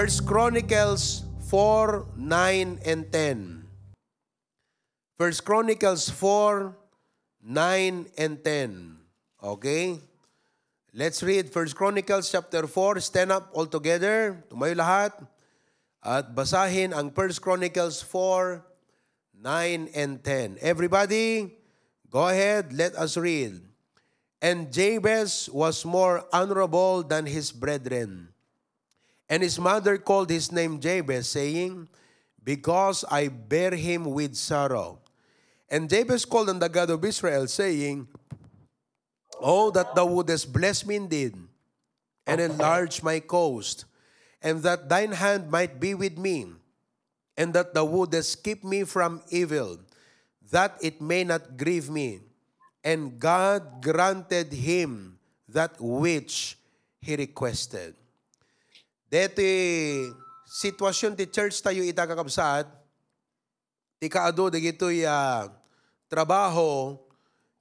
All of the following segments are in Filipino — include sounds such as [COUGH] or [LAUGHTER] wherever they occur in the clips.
First Chronicles 4, 9, and 10. First Chronicles 4, 9, and 10. Okay? Let's read First Chronicles chapter 4. Stand up all together. Tumayo lahat. At basahin ang First Chronicles 4, 9, and 10. Everybody, go ahead. Let us read. And Jabez was more honorable than his brethren. And his mother called his name Jabez, saying, Because I bear him with sorrow. And Jabez called on the God of Israel, saying, Oh, that thou wouldest bless me indeed, and enlarge my coast, and that thine hand might be with me, and that thou wouldest keep me from evil, that it may not grieve me. And God granted him that which he requested. Dito sitwasyon ti church tayo itakakabsat, ti kaado dagitoy uh, trabaho,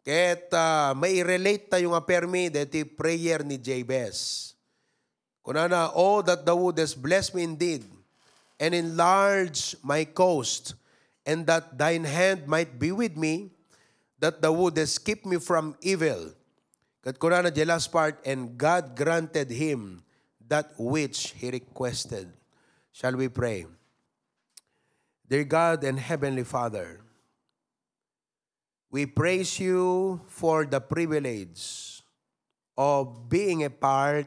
ket uh, may relate tayo nga permi deti prayer ni Jabez. Kunana, oh that thou wouldest bless me indeed, and enlarge my coast, and that thine hand might be with me, that thou wouldest keep me from evil. Kat kunana, the last part, and God granted him that which he requested. Shall we pray? Dear God and Heavenly Father, we praise you for the privilege of being a part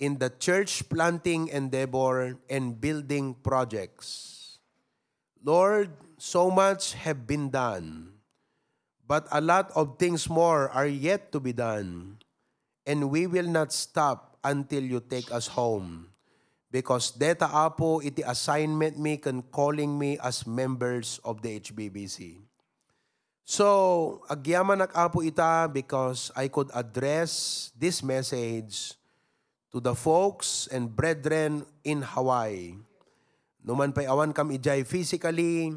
in the church planting endeavor and building projects. Lord, so much have been done, but a lot of things more are yet to be done, and we will not stop until you take us home. Because deta apo iti assignment me can calling me as members of the HBBC. So, agyaman ak apo ita because I could address this message to the folks and brethren in Hawaii. Numan pa'y awan kam ijay physically,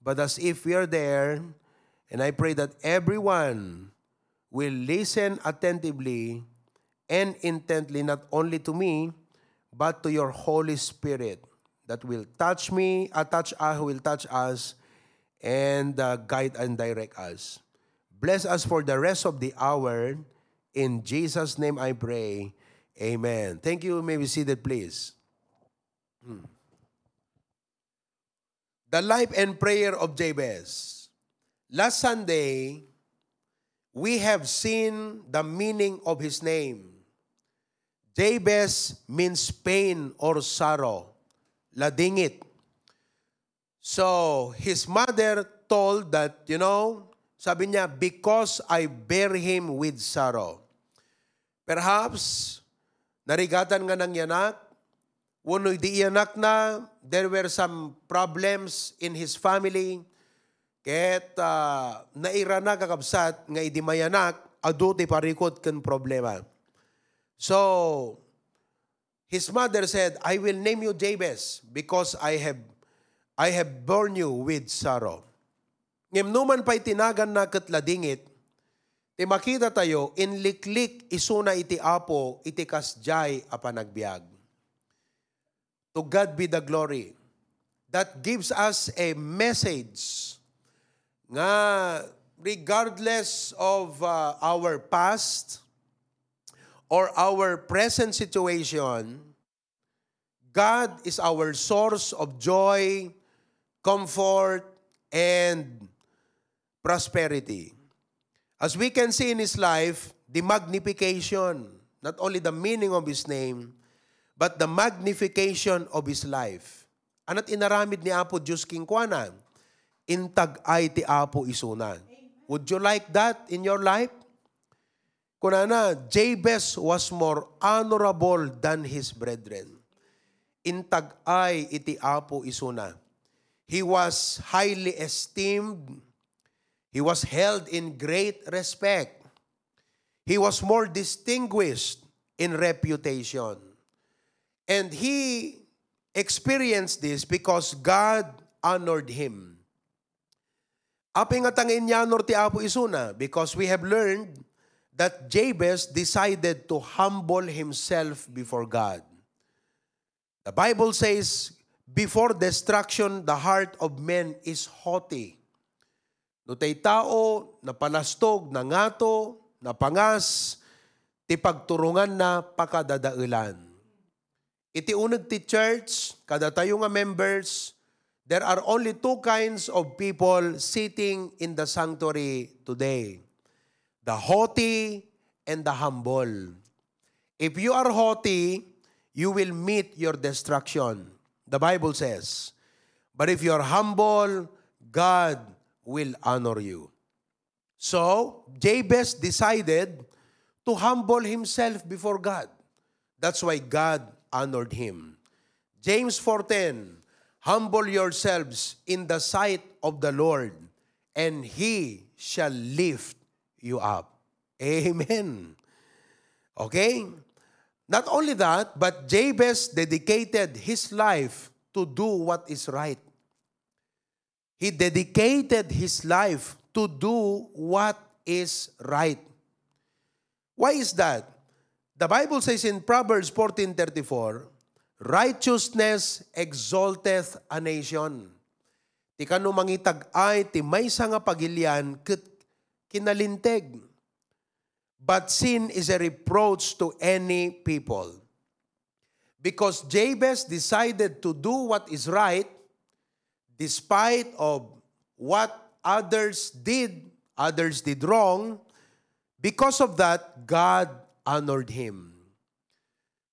but as if we are there, and I pray that everyone will listen attentively and intently not only to me, but to your Holy Spirit that will touch me, uh, touch us, will touch us, and uh, guide and direct us. Bless us for the rest of the hour. In Jesus' name I pray. Amen. Thank you. May be seated, please. Hmm. The life and prayer of Jabez. Last Sunday, we have seen the meaning of his name. Jabez means pain or sorrow. Ladingit. So, his mother told that, you know, sabi niya, because I bear him with sorrow. Perhaps, narigatan nga ng yanak, Uno di yanak na, there were some problems in his family, ket uh, naira na kakabsat nga idi mayanak, adu ti parikot ken problema. So, his mother said, I will name you Jabez because I have I have borne you with sorrow. Ngem numan pa'y tinagan na katladingit, ti makita tayo, inliklik isuna iti apo, iti kasjay a panagbiag. To God be the glory. That gives us a message nga regardless of uh, our past, or our present situation, God is our source of joy, comfort, and prosperity. As we can see in His life, the magnification, not only the meaning of His name, but the magnification of His life. Anat inaramid ni Apo Diyos King Kuana, intag ay ti Apo isunan. Would you like that in your life? Kunana, Jabez was more honorable than his brethren. Intag ay iti apo isuna. He was highly esteemed. He was held in great respect. He was more distinguished in reputation. And he experienced this because God honored him. Aping nga tangin niya ti Apo Isuna because we have learned that Jabez decided to humble himself before God. The Bible says, before destruction, the heart of men is haughty. No tay tao, napanastog, nangato, napangas, ti pagturungan na pakadadailan. Iti unag ti church, kada tayo nga members, there are only two kinds of people sitting in the sanctuary today. The haughty and the humble. If you are haughty, you will meet your destruction. The Bible says. But if you're humble, God will honor you. So, Jabez decided to humble himself before God. That's why God honored him. James 4:10 Humble yourselves in the sight of the Lord, and He shall lift you up. Amen. Okay? Not only that, but Jabez dedicated his life to do what is right. He dedicated his life to do what is right. Why is that? The Bible says in Proverbs 14:34, Righteousness exalteth a nation. Ti kanu ay ti maysa nga pagilyan ket kinalinteg. But sin is a reproach to any people. Because Jabez decided to do what is right despite of what others did, others did wrong, because of that God honored him.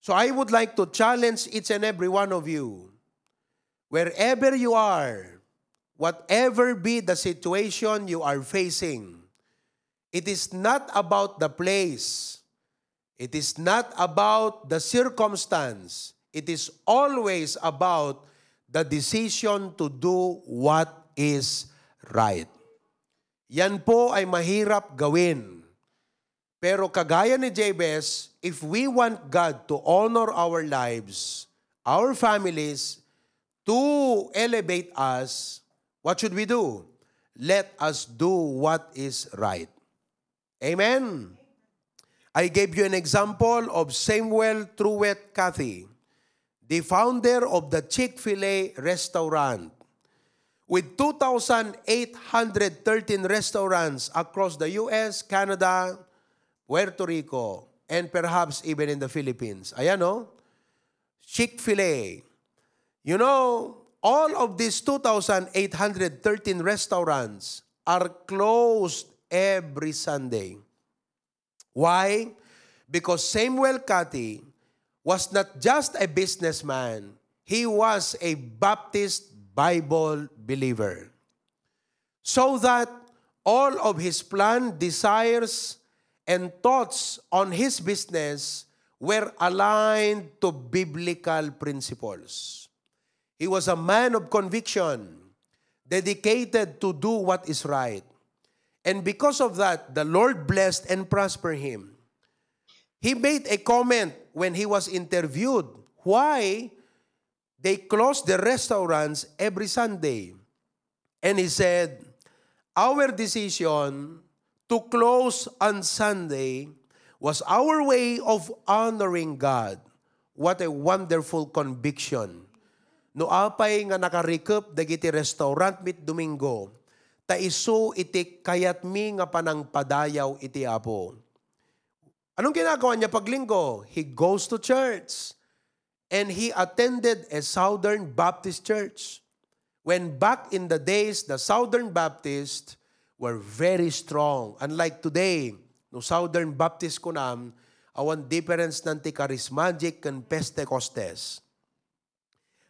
So I would like to challenge each and every one of you, wherever you are, whatever be the situation you are facing, it is not about the place. It is not about the circumstance. It is always about the decision to do what is right. Yan po ay mahirap gawin. Pero kagaya ni Jabez, if we want God to honor our lives, our families, to elevate us, what should we do? Let us do what is right. Amen. I gave you an example of Samuel Truett Cathy, the founder of the Chick-fil-A restaurant. With 2,813 restaurants across the U.S., Canada, Puerto Rico, and perhaps even in the Philippines. Ayan o, Chick-fil-A. You know, all of these 2,813 restaurants are closed every Sunday. Why? Because Samuel Cati was not just a businessman, he was a Baptist Bible believer. So that all of his plan, desires, and thoughts on his business were aligned to biblical principles. He was a man of conviction, dedicated to do what is right. And because of that, the Lord blessed and prospered him. He made a comment when he was interviewed why they closed the restaurants every Sunday. And he said, Our decision to close on Sunday was our way of honoring God. What a wonderful conviction. No apay nga nakarikup dagiti restaurant mit Domingo, ta iso iti kayat mi nga panang padayaw iti apo. Anong ginagawa niya paglinggo? He goes to church. And he attended a Southern Baptist church. When back in the days, the Southern Baptist were very strong. Unlike today, no Southern Baptist ko nam, awan difference ng ti charismatic and Pentecostes.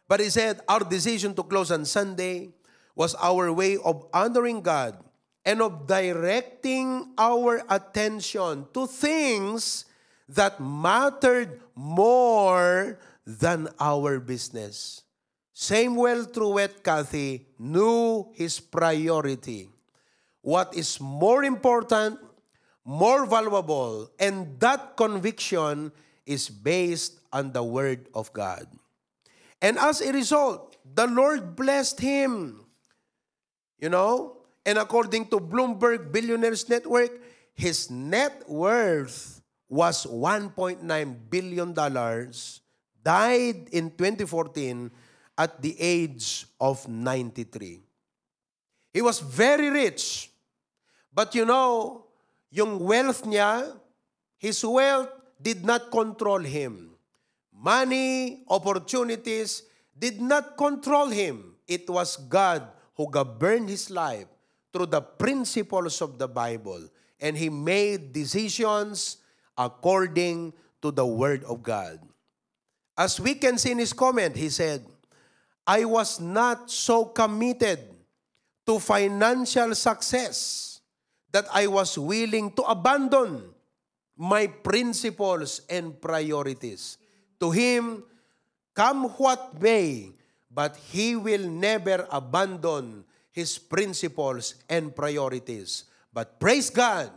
But he said, our decision to close on Sunday was our way of honoring God and of directing our attention to things that mattered more than our business. Samuel Truett Cathy knew his priority what is more important, more valuable, and that conviction is based on the Word of God. And as a result, the Lord blessed him. You know, and according to Bloomberg Billionaires Network, his net worth was $1.9 billion died in 2014 at the age of 93. He was very rich. But you know, yung wealth niya, his wealth did not control him. Money, opportunities did not control him. It was God who governed his life through the principles of the Bible. And he made decisions according to the Word of God. As we can see in his comment, he said, I was not so committed to financial success that I was willing to abandon my principles and priorities. To him, come what may, but he will never abandon his principles and priorities. But praise God,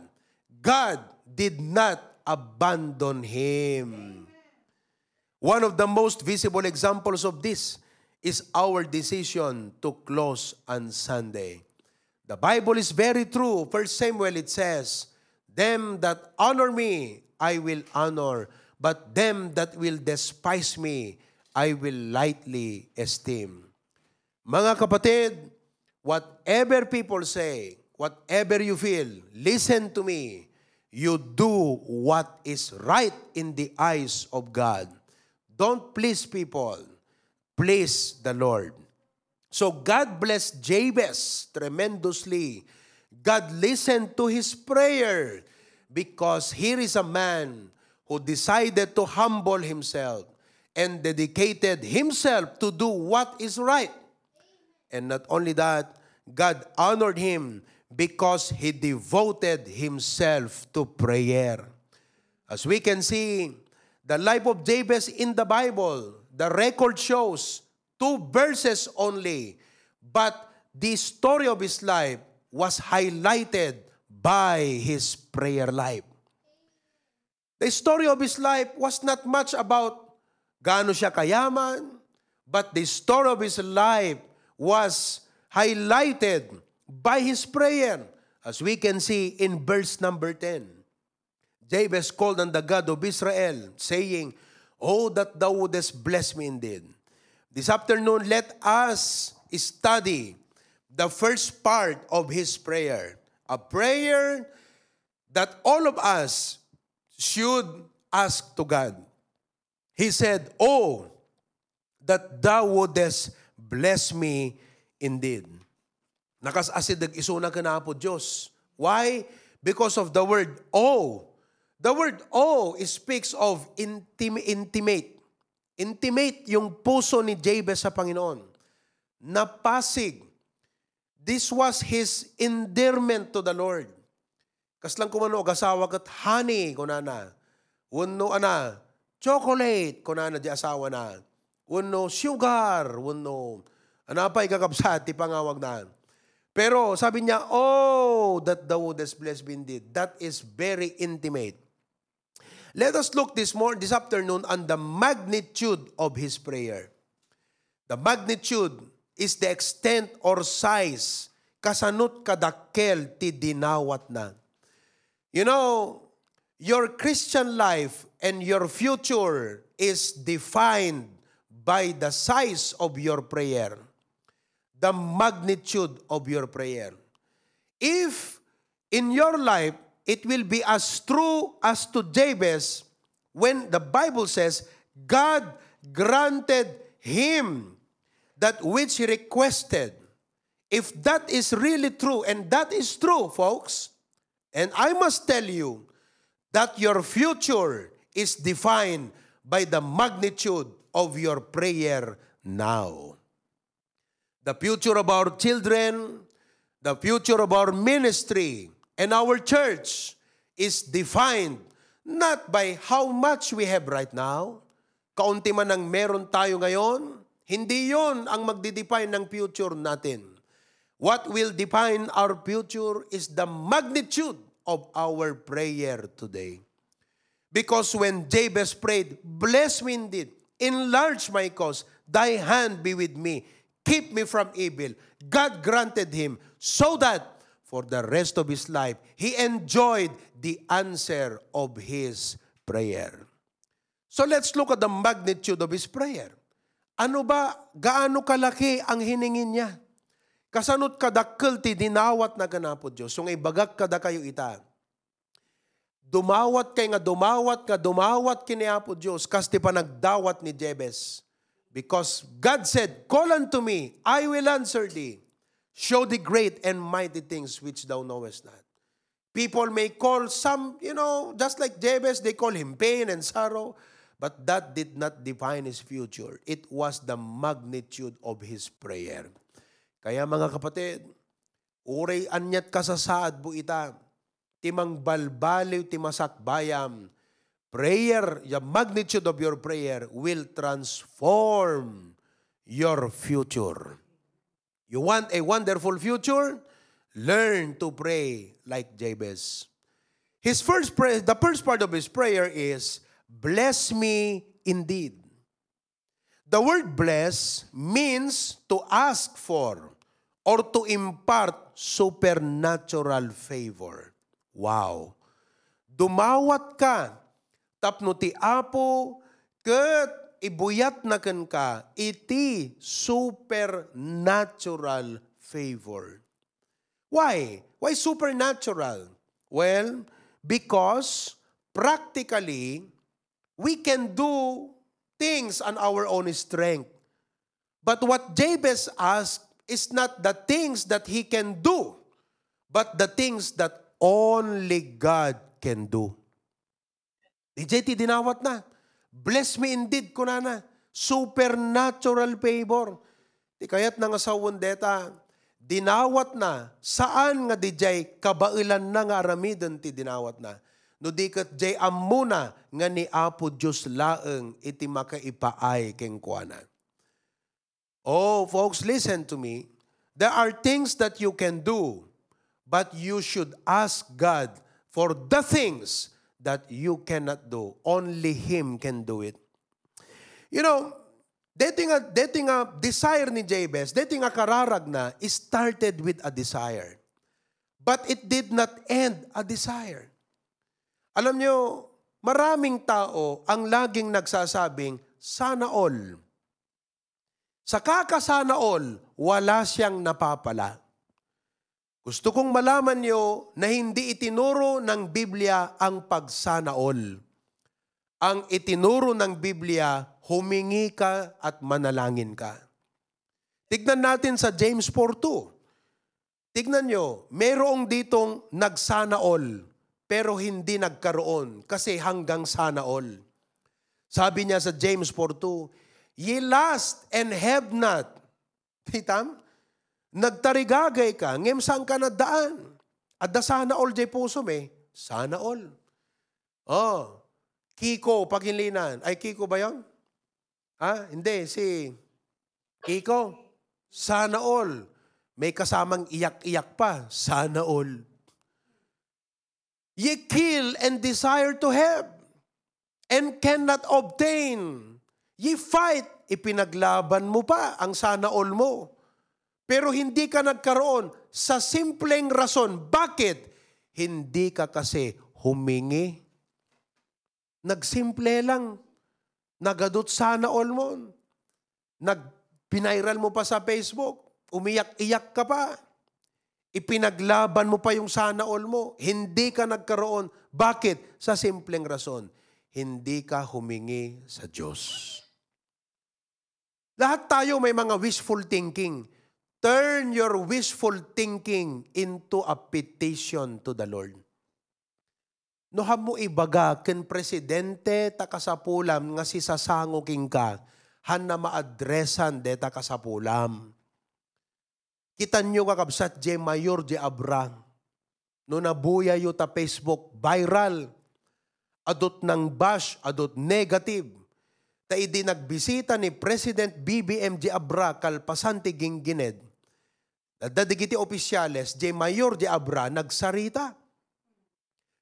God did not abandon him. One of the most visible examples of this is our decision to close on Sunday. The Bible is very true. First Samuel it says, Them that honor me, I will honor, but them that will despise me, I will lightly esteem. Mga kapatid, whatever people say, whatever you feel, listen to me. You do what is right in the eyes of God. Don't please people. Please the Lord. So God blessed Jabez tremendously. God listened to his prayer because here is a man who decided to humble himself and dedicated himself to do what is right. And not only that, God honored him because he devoted himself to prayer. As we can see, the life of Jabez in the Bible, the record shows two verses only, but the story of his life was highlighted by his prayer life. The story of his life was not much about gaano siya kayaman, but the story of his life was highlighted by his prayer, as we can see in verse number 10. Jabez called on the God of Israel, saying, Oh, that thou wouldest bless me indeed. This afternoon, let us study the first part of his prayer. A prayer that all of us should ask to God. He said, Oh, that thou wouldest bless me indeed. Nakasasid isuna ka na po Diyos. Why? Because of the word oh. The word oh speaks of intim- intimate. Intimate yung puso ni Jabez sa Panginoon. Napasig. This was his endearment to the Lord. Kaslang kumano, gasawa kat honey, kunana. Wano ana, chocolate, kunana di asawa na. Wano sugar, wano, anapay kakabsat, ti pangawag na. Pero sabi niya, oh, that thou wouldest bless me indeed. That is very intimate. Let us look this morning, this afternoon, on the magnitude of his prayer. The magnitude is the extent or size kasanut kadakkel ti dinawat na. You know, your Christian life and your future is defined by the size of your prayer, the magnitude of your prayer. If in your life it will be as true as to Jabez when the Bible says, God granted him that which he requested. If that is really true, and that is true, folks, and I must tell you that your future is defined by the magnitude of your prayer now. The future of our children, the future of our ministry, And our church is defined not by how much we have right now, kaunti man ang meron tayo ngayon, hindi yon ang magdidefine ng future natin. What will define our future is the magnitude of our prayer today. Because when Jabez prayed, Bless me indeed, enlarge my cause, thy hand be with me, keep me from evil. God granted him so that for the rest of his life, he enjoyed the answer of his prayer. So let's look at the magnitude of his prayer. Ano ba, gaano kalaki ang hiningin niya? Kasanot kadakkel ti dinawat na ganapod Diyos. So ngay bagak kada kayo ita. Dumawat kay nga dumawat nga dumawat kiniapo Diyos kas ti pa nagdawat ni Jebes. Because God said, Call unto me, I will answer thee. Show thee great and mighty things which thou knowest not. People may call some, you know, just like Jebes, they call him pain and sorrow. But that did not define his future. It was the magnitude of his prayer. Kaya mga kapatid, uray anyat kasasaad bu ita, timang balbaliw timasak bayam, prayer, the magnitude of your prayer will transform your future. You want a wonderful future? Learn to pray like Jabez. His first prayer, the first part of his prayer is, Bless me indeed. The word bless means to ask for or to impart supernatural favor. Wow. Dumawat ka, tapno ti apo, ket ibuyat na ken ka, iti supernatural favor. Why? Why supernatural? Well, because practically, we can do things on our own strength. But what Jabez asked is not the things that he can do, but the things that only God can do. DJ, ti dinawat na. Bless me indeed, kunana. Supernatural favor. Ti kayat na nga sa wundeta, dinawat na, saan nga DJ, kabailan na nga aramidon ti dinawat na. No di kat jay amuna nga ni Apo Diyos laeng iti makaipaay keng kuana. Oh, folks, listen to me. There are things that you can do, but you should ask God for the things that you cannot do. Only Him can do it. You know, dating a, dating a desire ni Jabez, dating a kararag na, started with a desire. But it did not end a desire. Alam nyo, maraming tao ang laging nagsasabing, sana all. Sa kakasana all, wala siyang napapala. Gusto kong malaman nyo na hindi itinuro ng Biblia ang pagsana all. Ang itinuro ng Biblia, humingi ka at manalangin ka. Tignan natin sa James 4.2. Tignan nyo, mayroong ditong nagsana all, pero hindi nagkaroon kasi hanggang sana all. Sabi niya sa James 4.2, Ye last and have not. [LAUGHS] Titam? Nagtarigagay ka, ngem saan ka na daan? At da sana all jay puso me, sana all. Oh, Kiko, paginlinan. Ay, Kiko ba yan? Ah, hindi, si Kiko. Sana all. May kasamang iyak-iyak pa. Sana all. Ye kill and desire to have and cannot obtain. Ye fight, ipinaglaban mo pa ang sana all mo. Pero hindi ka nagkaroon sa simpleng rason. Bakit? Hindi ka kasi humingi. Nagsimple lang. Nagadot sana all mo. Nagpinairal mo pa sa Facebook. Umiyak-iyak ka pa. Ipinaglaban mo pa yung sana all mo. Hindi ka nagkaroon. Bakit? Sa simpleng rason. Hindi ka humingi sa Diyos. Lahat tayo may mga wishful thinking. Turn your wishful thinking into a petition to the Lord. No mo ibaga ken presidente ta kasapulam nga si sasango king ka han na maadresan deta kasapulam. Kitan nyo kakabsat je mayor je abra. No nabuya yo ta Facebook viral. Adot ng bash, adot negative ta idi nagbisita ni President BBM Abra kalpasanti gingined. Dadigiti opisyales, J. Mayor J. Abra, nagsarita.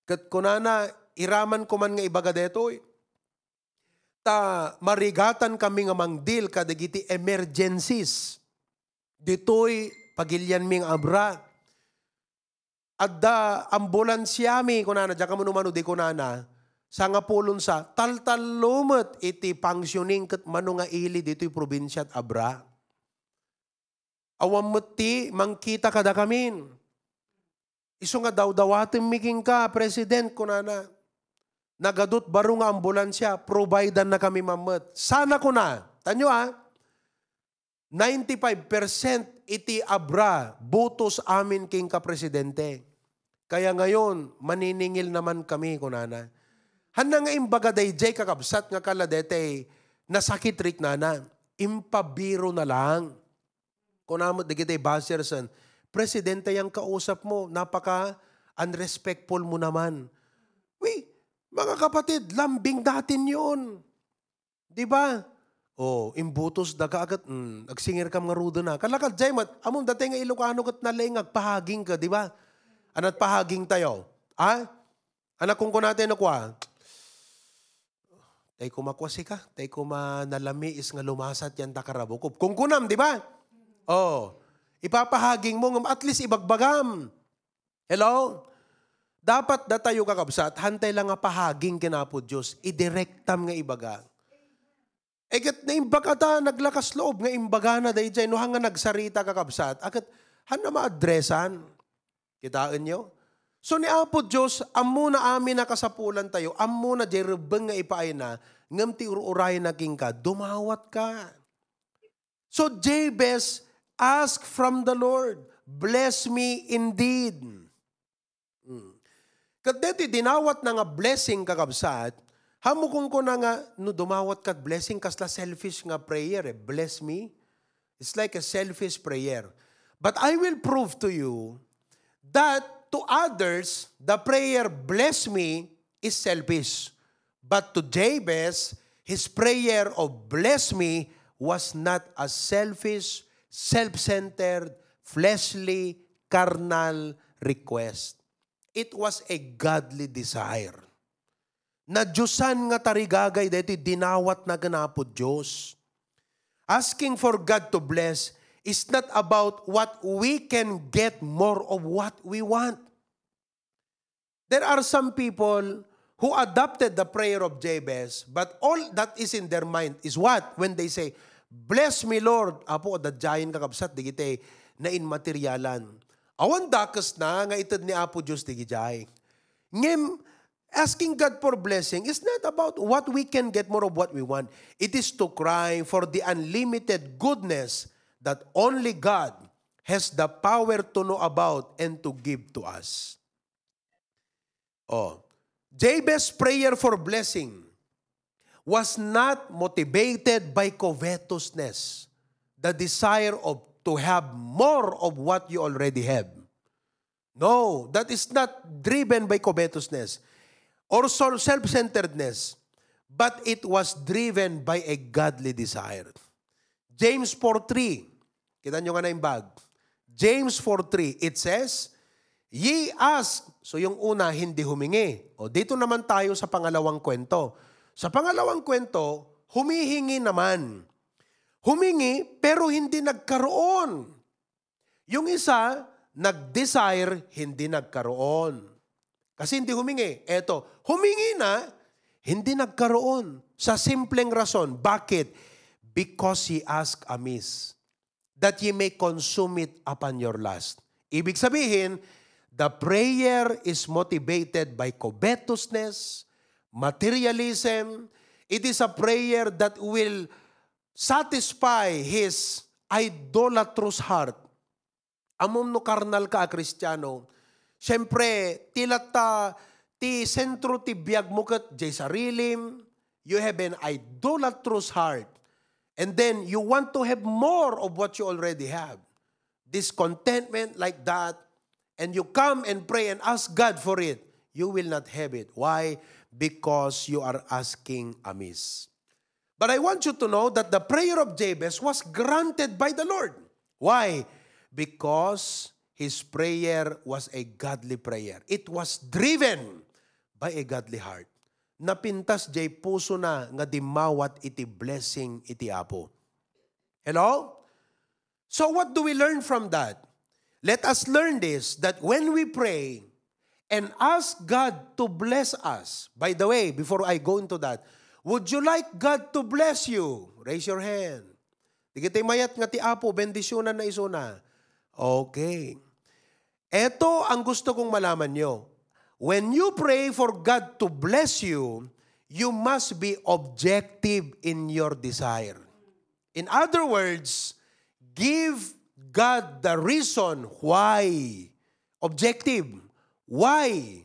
Kat kunana, iraman ko man nga ibaga detoy. Ta marigatan kami nga mangdil kadigiti emergencies. Ditoy pagilyan ming abra. Adda ambulansyami kunana, diyan ka manumano di kunana, sa nga pulon sa taltalumot iti pangsyoning ket mano nga ili dito'y probinsya at abra. Awam ti mangkita kada kamin. Iso nga daw dawatin miking ka, president ko na na. Nagadot baro nga ambulansya, providean na kami mamet. Sana ko na. Tanyo ha, 95% iti abra, butos amin king ka-presidente. Kaya ngayon, maniningil naman kami, kunana. Handa nga imbaga day jay kakabsat nga kaladete, nasakit rik nana, impabiro na lang. Kunamot, digitay Basierson, presidente yung kausap mo, napaka unrespectful mo naman. Uy, mga kapatid, lambing datin yun. Di ba? Oh, imbutos daga agad, mm, agsingir kam nga rudo na. Kalakad jay mat, among dati nga Ilocano kat nalengag, pahaging ka, di ba? Anat pahaging tayo. Ha? Anak kung ko natin nakwa, tay kumakwasi ka, tay kuma nalami is nga lumasat yan takarabukop. Kung kunam, di ba? Oh, ipapahaging mo, at least ibagbagam. Hello? Dapat da tayo kakabsat, hantay lang nga pahaging kinapo Diyos, idirektam nga ibaga. Egat na imbag ata, naglakas loob nga imbaga na dahi dyan, no hanga nagsarita kakabsat, akat han na maadresan. Kitaan nyo? So ni Apo Diyos, amo na amin na kasapulan tayo, amo na jerubeng nga ipaay na, ngam ti ururay na king ka, dumawat ka. So Jabez ask from the Lord, bless me indeed. Hmm. Kat dinawat na nga blessing kakabsat, hamo kung ko na nga, no dumawat kat blessing, kasla selfish nga prayer eh, bless me. It's like a selfish prayer. But I will prove to you that to others, the prayer bless me is selfish. But to Jabez, his prayer of bless me was not a selfish, self-centered, fleshly, carnal request. It was a godly desire. Na Diyosan nga tarigagay dito dinawat na ganapod Diyos. Asking for God to bless is not about what we can get more of what we want. There are some people who adopted the prayer of Jabez, but all that is in their mind is what? When they say, Bless me, Lord. Apo, dadyayin kakabsat, di kita na inmateryalan. Awan dakas na, nga itad ni Apo Diyos di gijay. Ngem, asking God for blessing is not about what we can get more of what we want. It is to cry for the unlimited goodness that only God has the power to know about and to give to us. Oh, Jabez's prayer for blessing was not motivated by covetousness, the desire of to have more of what you already have. No, that is not driven by covetousness or self-centeredness, but it was driven by a godly desire. James 4.3, kita nyo nga na yung bag. James 4.3, it says, Ye ask, so yung una, hindi humingi. O dito naman tayo sa pangalawang kwento. Sa pangalawang kwento, humihingi naman. Humingi, pero hindi nagkaroon. Yung isa, nag-desire, hindi nagkaroon. Kasi hindi humingi. Eto, humingi na, hindi nagkaroon. Sa simpleng rason. Bakit? Because he asked amiss. That ye may consume it upon your lust. Ibig sabihin, the prayer is motivated by covetousness, materialism. It is a prayer that will satisfy his idolatrous heart. Amom no karnal ka, Kristiyano, siyempre, tilata, ti sentro ti biyag mo kat jay sarilim, you have an idolatrous heart. And then you want to have more of what you already have. Discontentment like that, and you come and pray and ask God for it, you will not have it. Why? Because you are asking amiss. But I want you to know that the prayer of Jabez was granted by the Lord. Why? Because his prayer was a godly prayer. It was driven by a godly heart. Napintas jay puso na nga dimawat iti blessing iti apo. Hello? So what do we learn from that? Let us learn this, that when we pray, and ask God to bless us. By the way, before I go into that, would you like God to bless you? Raise your hand. Di mayat nga ti Apo, bendisyonan na isuna. Okay. Ito ang gusto kong malaman nyo. When you pray for God to bless you, you must be objective in your desire. In other words, give God the reason why. Objective. Why?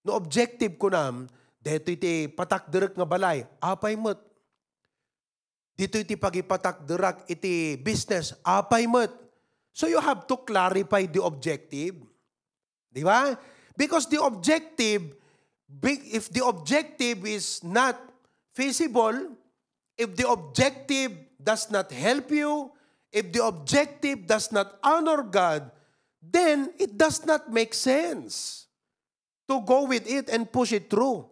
No objective ko nam, dito iti patak direk nga balay, apay mo't. Dito iti pagipatak direk iti business, apay mo't. So you have to clarify the objective. Di ba? Because the objective, if the objective is not feasible, if the objective does not help you, if the objective does not honor God, then it does not make sense to go with it and push it through.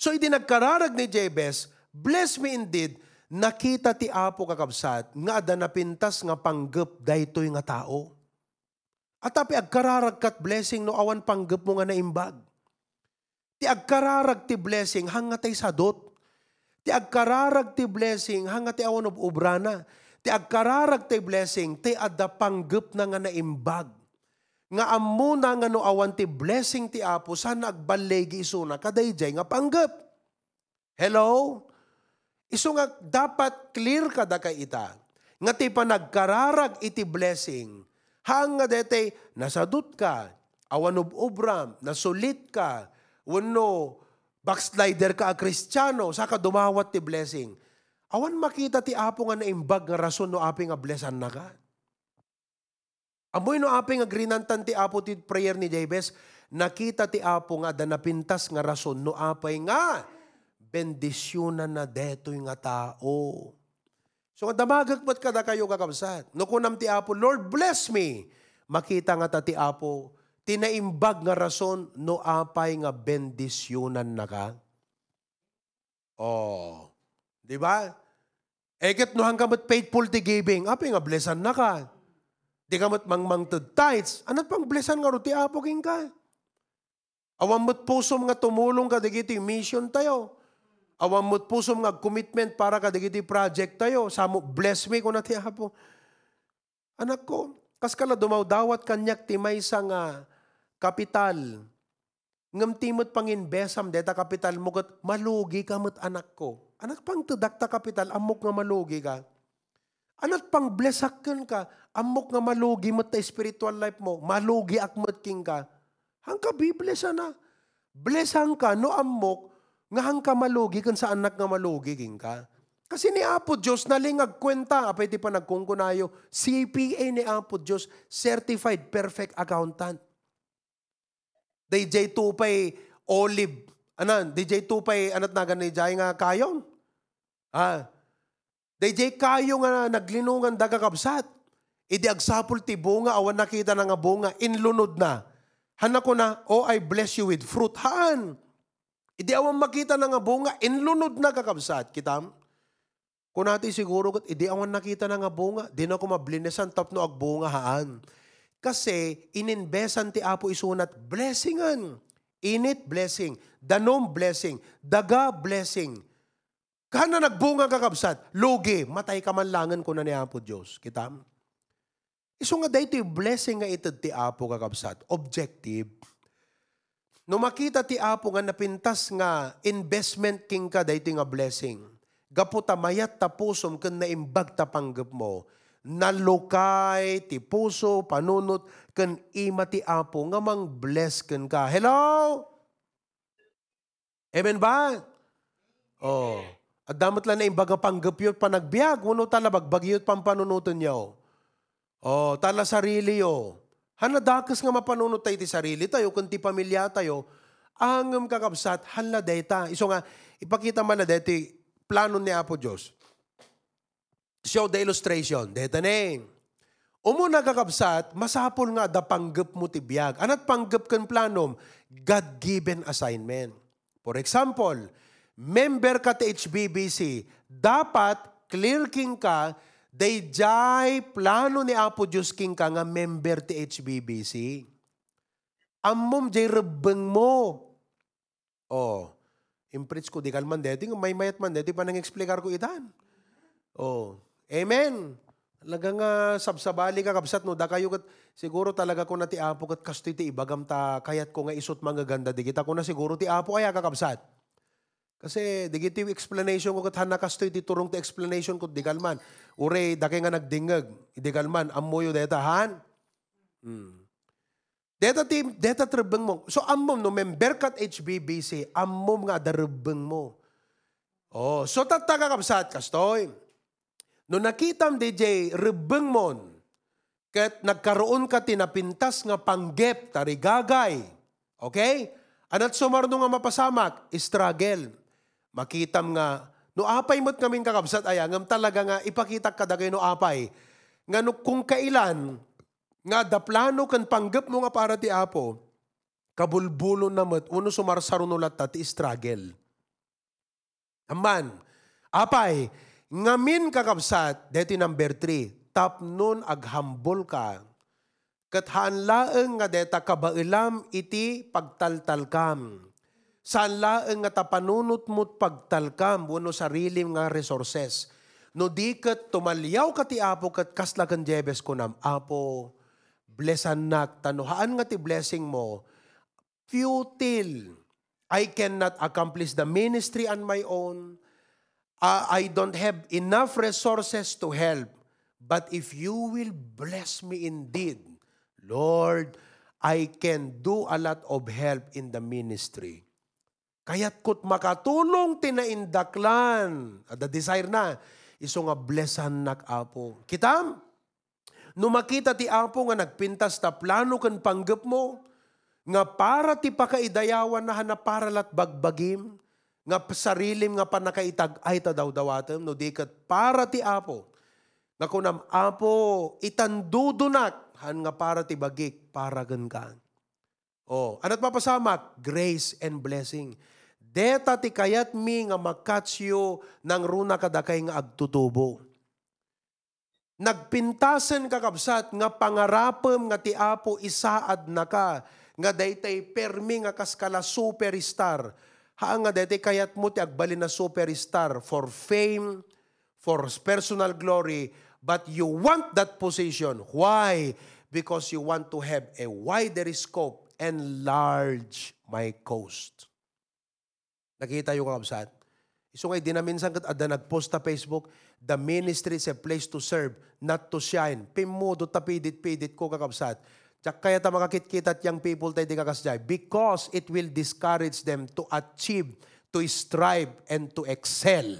So iti nagkararag ni Jabez, bless me indeed, nakita ti Apo kakabsat, nga ada napintas nga panggep daytoy nga tao. At tapi agkararag kat blessing no awan panggap mo nga naimbag. Ti agkararag ti blessing hanga tay sadot. Ti agkararag ti blessing hanga ti awan of ubrana. Ti agkararag ti blessing ti adda panggap na nga naimbag. Nga amuna nga no awan ti blessing ti Apo sana agbalegi isuna kadayjay nga panggap. Hello? Iso nga dapat clear kada kay ita. Nga ti panagkararag iti blessing Hanga dete, nasadut ka, awan ubram, nasulit ka, wano, backslider ka a kristyano, saka dumawat ti blessing. Awan makita ti apo nga naimbag nga rason no api nga blessan na ka. Amoy no api nga grinantan ti apo ti prayer ni Jabez, nakita ti apo nga da napintas nga rason no apay nga bendisyonan na detoy nga tao. So damagag pat kada kayo kakabsat. No kunam ti Apo, Lord bless me. Makita nga ta ti Apo, tinaimbag nga rason no apay nga bendisyonan na ka. Oh, di ba? Eket no hanggang faithful ti giving, apay nga blessan na ka. Di ka mat mangmang to tithes, anat pang blessan nga ro Apo king ka. Awam mo't puso nga tumulong ka digiti mission tayo. Awam mo't puso nga commitment para ka digiti project tayo. Samo, bless me ko na ti Apo. Anak ko, kas kala dumaw dawat kanyak ti may nga kapital. Ngam timot panginbesam deta kapital mo kat malugi ka mo't anak ko. Anak pang tudak ta kapital, amok nga malugi ka. Anak pang blessakan ka, amok nga malugi mo ta spiritual life mo, malugi akmat king ka. Hangka biblesa na. Blessang ka, no amok, nga hang ka malugi kan sa anak nga malugi king ka. Kasi ni Apo Diyos nalingag kwenta, di pa nagkungkunayo, CPA ni Apo Diyos, Certified Perfect Accountant. DJ Tupay Olive, anan, DJ Tupay, anat na ganay jay nga kayong? Ah, DJ kayo nga naglinungan daga kabsat. Idi agsapul ti bunga, awan nakita na nga bunga, inlunod na. Hana ko na, oh I bless you with fruit. Haan? Idi awan makita na nga bunga, inlunod na kakabsat, kitam. Kung natin siguro, idi awan nakita na nga bunga, di na ko mablinesan tapno ag bunga haan. Kasi ininbesan ti Apo isunat, blessingan. Init blessing, danom blessing, daga blessing. Kana nagbunga kakabsat, lugi, matay ka man langan ko na ni Apo Diyos. Kitam? Iso nga dahito blessing nga itad ti Apo kakabsat, objective No makita ti Apo nga napintas nga investment king ka dayto nga blessing. Gaputa mayat ta pusom naimbag ta panggep mo. Nalukay ti puso panunot ken ima ti Apo nga mang bless ken ka. Hello? Amen ba? Oh. At damat lang na imbag nga panggep yun panagbiag. Wano tala bagbagyot pampanunutan niyo. Oh, tala sarili yo. Hanadakas nga mapanunod tayo ti sarili tayo, kunti pamilya tayo, angam kakabsat, hala data. Iso nga, ipakita man na deti, plano ni Apo Diyos. Show the illustration. Deta neng. Umuna kakabsat, masapol nga da panggap mo ti biyag. Anat panggap kan planom? God-given assignment. For example, member ka ti HBBC, dapat clear king ka Day jay plano ni Apo Diyos King ka nga member ti HBBC. Amom jay rebeng mo. Oh, impreach ko di kalman deti, may mayat man deti pa nang explicar ko itan. Oh, amen. Talaga nga sabsabali ka kapsat no, da kayo kat, siguro talaga ko na ti apo kat kasto ti ibagam ta, kayat ko nga isot mga ganda, di kita ko na siguro ti apo kaya kakapsat. Kasi digiti explanation ko kat hana kasto ti ti explanation ko di kalman. Ure, dake nga nagdingag, di kalman, amoyo deta han. Hmm. Deta team, deta trebeng mo. So amom no member kat HBBC, amom nga darebeng mo. Oh, so tataka kapsat kastoy. No nakitam DJ rebeng mon, kat nagkaroon ka tinapintas nga panggep tarigagay. Okay? Anat sumarno nga mapasamak, struggle. Makitam nga, no apay mo't ngamin kakabsat aya, ngam talaga nga ipakita kadagay no apay. Nga no kung kailan, nga da plano kan panggap mo nga para ti apo, kabulbulo na mat, uno sumarsaro no latta ti struggle. Aman, apay, ngamin kakabsat, deti number three, tapnon aghambol ka, kat laeng nga deta kabailam iti pagtaltalkam. Saan laeng nga tapanunot mo't pagtalkam, wano sarili nga resources. No di kat tumalyaw ka ti apo kat kaslagan jebes ko nam, apo, blessan nak, tanuhaan nga ti blessing mo, futile. I cannot accomplish the ministry on my own. Uh, I don't have enough resources to help. But if you will bless me indeed, Lord, I can do a lot of help in the ministry. Kaya't kut makatulong tinaindaklan, the desire na, iso nga blessan nak apo. Kitam, no makita ti apo nga nagpintas ta plano kan panggap mo, nga para ti pakaidayawan na hana para lat bagbagim, nga sarilim nga panakaitag ay ta daw dawatem, no di kat para ti apo, nga kunam apo itandudunak, han nga para ti bagik, para gan ka. Oh, anat mapasamak? Grace and blessing. Deta ti kayat mi nga makatsyo ng runa kadakay nga agtutubo. Nagpintasen kakabsat nga pangarapem nga ti apo isaad na ka nga daytay permi nga kaskala superstar. Ha nga daytay kayat mo ti agbalin na superstar for fame, for personal glory, but you want that position. Why? Because you want to have a wider scope, enlarge my coast. Nakita yung kakabsat? Iso ngay dinaminsan kat ada nagpost ta Facebook, the ministry is a place to serve, not to shine. Pimudo tapidit-pidit ko kakabsat. Tsak kaya ta makakit-kitat yung people tayo di kakasjay because it will discourage them to achieve, to strive, and to excel.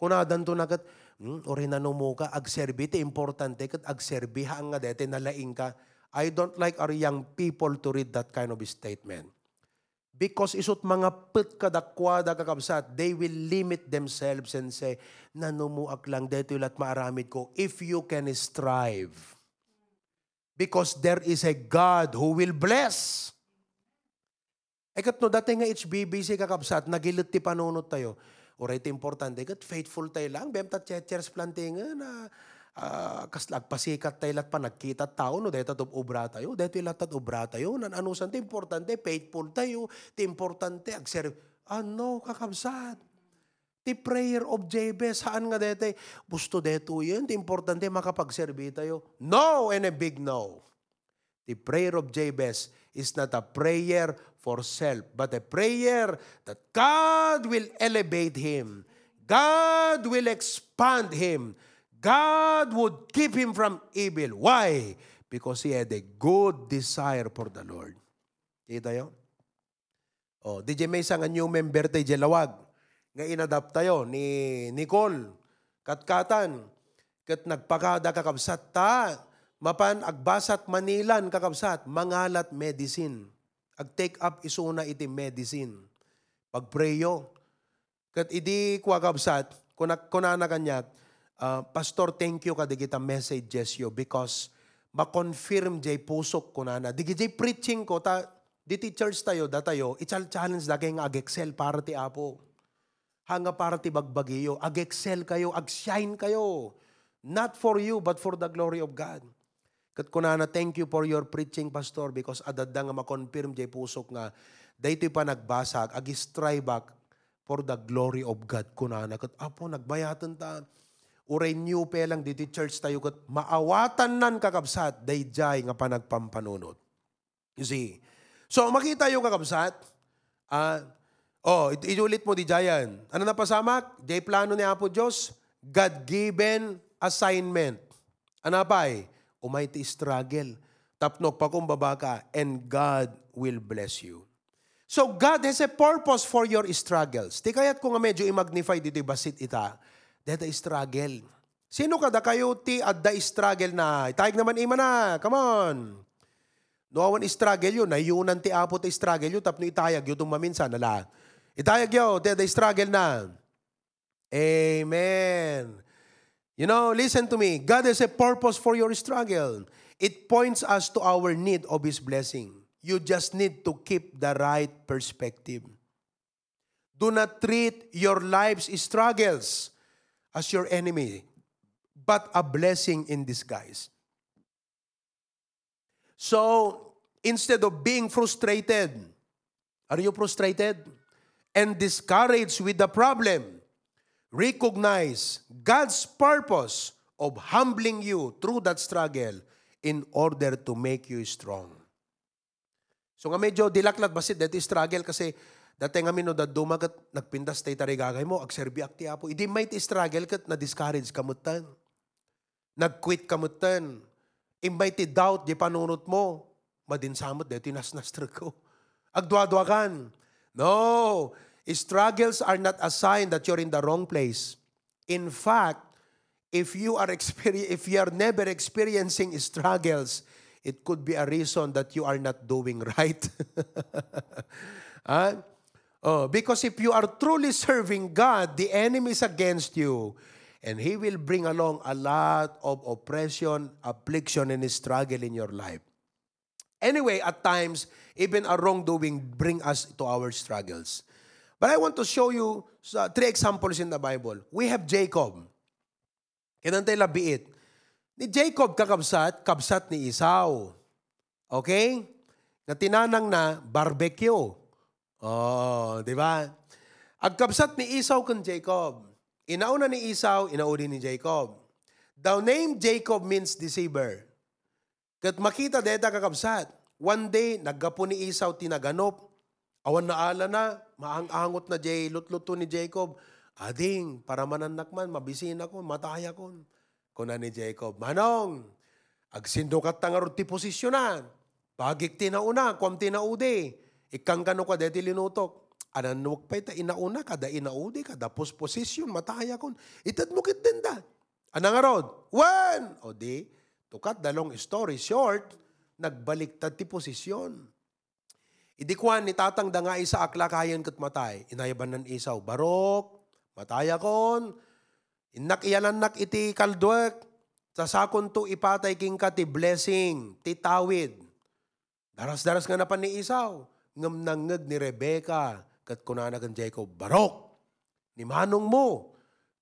Kunadan to nagat, hmm, ori na mo ka, agserbi, ti importante kat agserbi, hang nga dete nalaing ka. I don't like our young people to read that kind of statement. Because isot mga pet kadakwada kakabsat, they will limit themselves and say, nanumuak lang, dito lat maaramid ko, if you can strive. Because there is a God who will bless. Ekat no, dati nga HBBC kakabsat, nagilit ti panunot tayo. Oray ti importante, kat faithful tayo lang, bem ta chechers plantingan na uh, kaslag pasikat tayo lat pa nagkita tao no? Dahil tatop obra tayo. Dahil lat obra tayo. Nan anusan ti importante faithful tayo. Ti importante agserve ano? Kakabsat ti prayer of Jabez haan nga dete gusto deto yun. Ti importante makapagserbi tayo. No and a big no. The prayer of Jabez is not a prayer for self but a prayer that God will elevate him. God will expand him God would keep him from evil. Why? Because he had a good desire for the Lord. Kita yun? Oh, DJ may isang new member tayo Jalawag. Nga inadapt tayo ni Nicole. Katkatan. Kat nagpakada kakabsat ta. Mapan agbasat Manilan kakabsat. Mangalat medicine. Ag take up isuna iti medicine. Pagpreyo. Kat idi kwa kabsat. Kunana kanyat uh, Pastor, thank you kada kita messages yo because ma-confirm jay pusok ko na na. Digi jay preaching ko, ta, di ti church tayo, da tayo, i-challenge da kayong ag-excel para ti apo. Hanga para ti bagbagiyo. Ag-excel kayo, ag-shine kayo. Not for you, but for the glory of God. Kat kunana, thank you for your preaching, Pastor, because adada nga ma-confirm jay pusok nga, daytoy pa nagbasag, agis try back for the glory of God. Kunana, kat apo, nagbayatan ta. Uray new pe lang dito church tayo kat maawatan nan kakabsat, dayjay nga panagpampanunod. You see? So, makita yung kakabsat, ah, oh, it, iulit mo di jayan. Ano na pasamak? Jay plano ni Apo Diyos, God-given assignment. Ano pa eh? Umighty struggle. Tapnok pa kumbaba ka, and God will bless you. So God has a purpose for your struggles. Di kaya't kung nga medyo i-magnify dito basit ita, dada struggle. Sino kada kayo ti adda struggle na? Itayag naman ima na. Come on. Nuawan struggle yun. Nayunan ti apo ti struggle yun. Tapno itayag yun maminsan. Nala. Itayag yun. Ti adda struggle na. Amen. You know, listen to me. God has a purpose for your struggle. It points us to our need of His blessing. You just need to keep the right perspective. Do not treat your life's struggles as your enemy, but a blessing in disguise. So, instead of being frustrated, are you frustrated? And discouraged with the problem, recognize God's purpose of humbling you through that struggle in order to make you strong. So nga medyo dilaklat basit dati struggle kasi dati nga mino da dumagat nagpindas tay tarigagay mo agserbi akti apo idi may ti struggle kat na discourage kamutan. Nag-quit kamutan. Imbay ti doubt di panunot mo. Madinsamot dati nasnastra [LAUGHS] ko. Agdwa-dwa kan. No. Struggles are not a sign that you're in the wrong place. In fact, if you are experi- if you are never experiencing struggles, it could be a reason that you are not doing [LAUGHS] right. Huh? [LAUGHS] Oh, because if you are truly serving God, the enemy is against you. And he will bring along a lot of oppression, affliction, and struggle in your life. Anyway, at times, even a wrongdoing bring us to our struggles. But I want to show you three examples in the Bible. We have Jacob. Kinantay labiit. Ni Jacob kakabsat, kabsat ni Esau. Okay? Na tinanang na barbecue. Oh, di ba? Agkabsat ni Esau kan Jacob. Inauna ni Esau, inauli ni Jacob. The name Jacob means deceiver. Kat makita deta kakabsat. One day, naggapo ni Esau tinaganop. Awan na ala na, maang-angot na jay lutluto ni Jacob. Ading, para mananak man, mabisin ako, mataya ko. Kuna ni Jacob, Manong, agsindukat tangarot ti posisyonan. Pagik tinauna, kwam tinaudi. Ikang kano ka deti linutok. Ananuk pa ita inauna, kada inaudi, kada pos posisyon, mataya ko. Itad mo kit din da. Anang arod? One! O di, cut the long story short, nagbaliktad ti posisyon. Idi kwan ni tatang da nga isa aklakayan kat matay. Inayaban ng isaw. Barok, mataya kon. Inak iyanan nak iti kaldwek. Sasakon to ipatay king ka ti blessing, ti tawid. Daras-daras nga napan ni isaw. Ngam nangag ni Rebecca. Kat kunana kan Jacob. Barok, ni manong mo.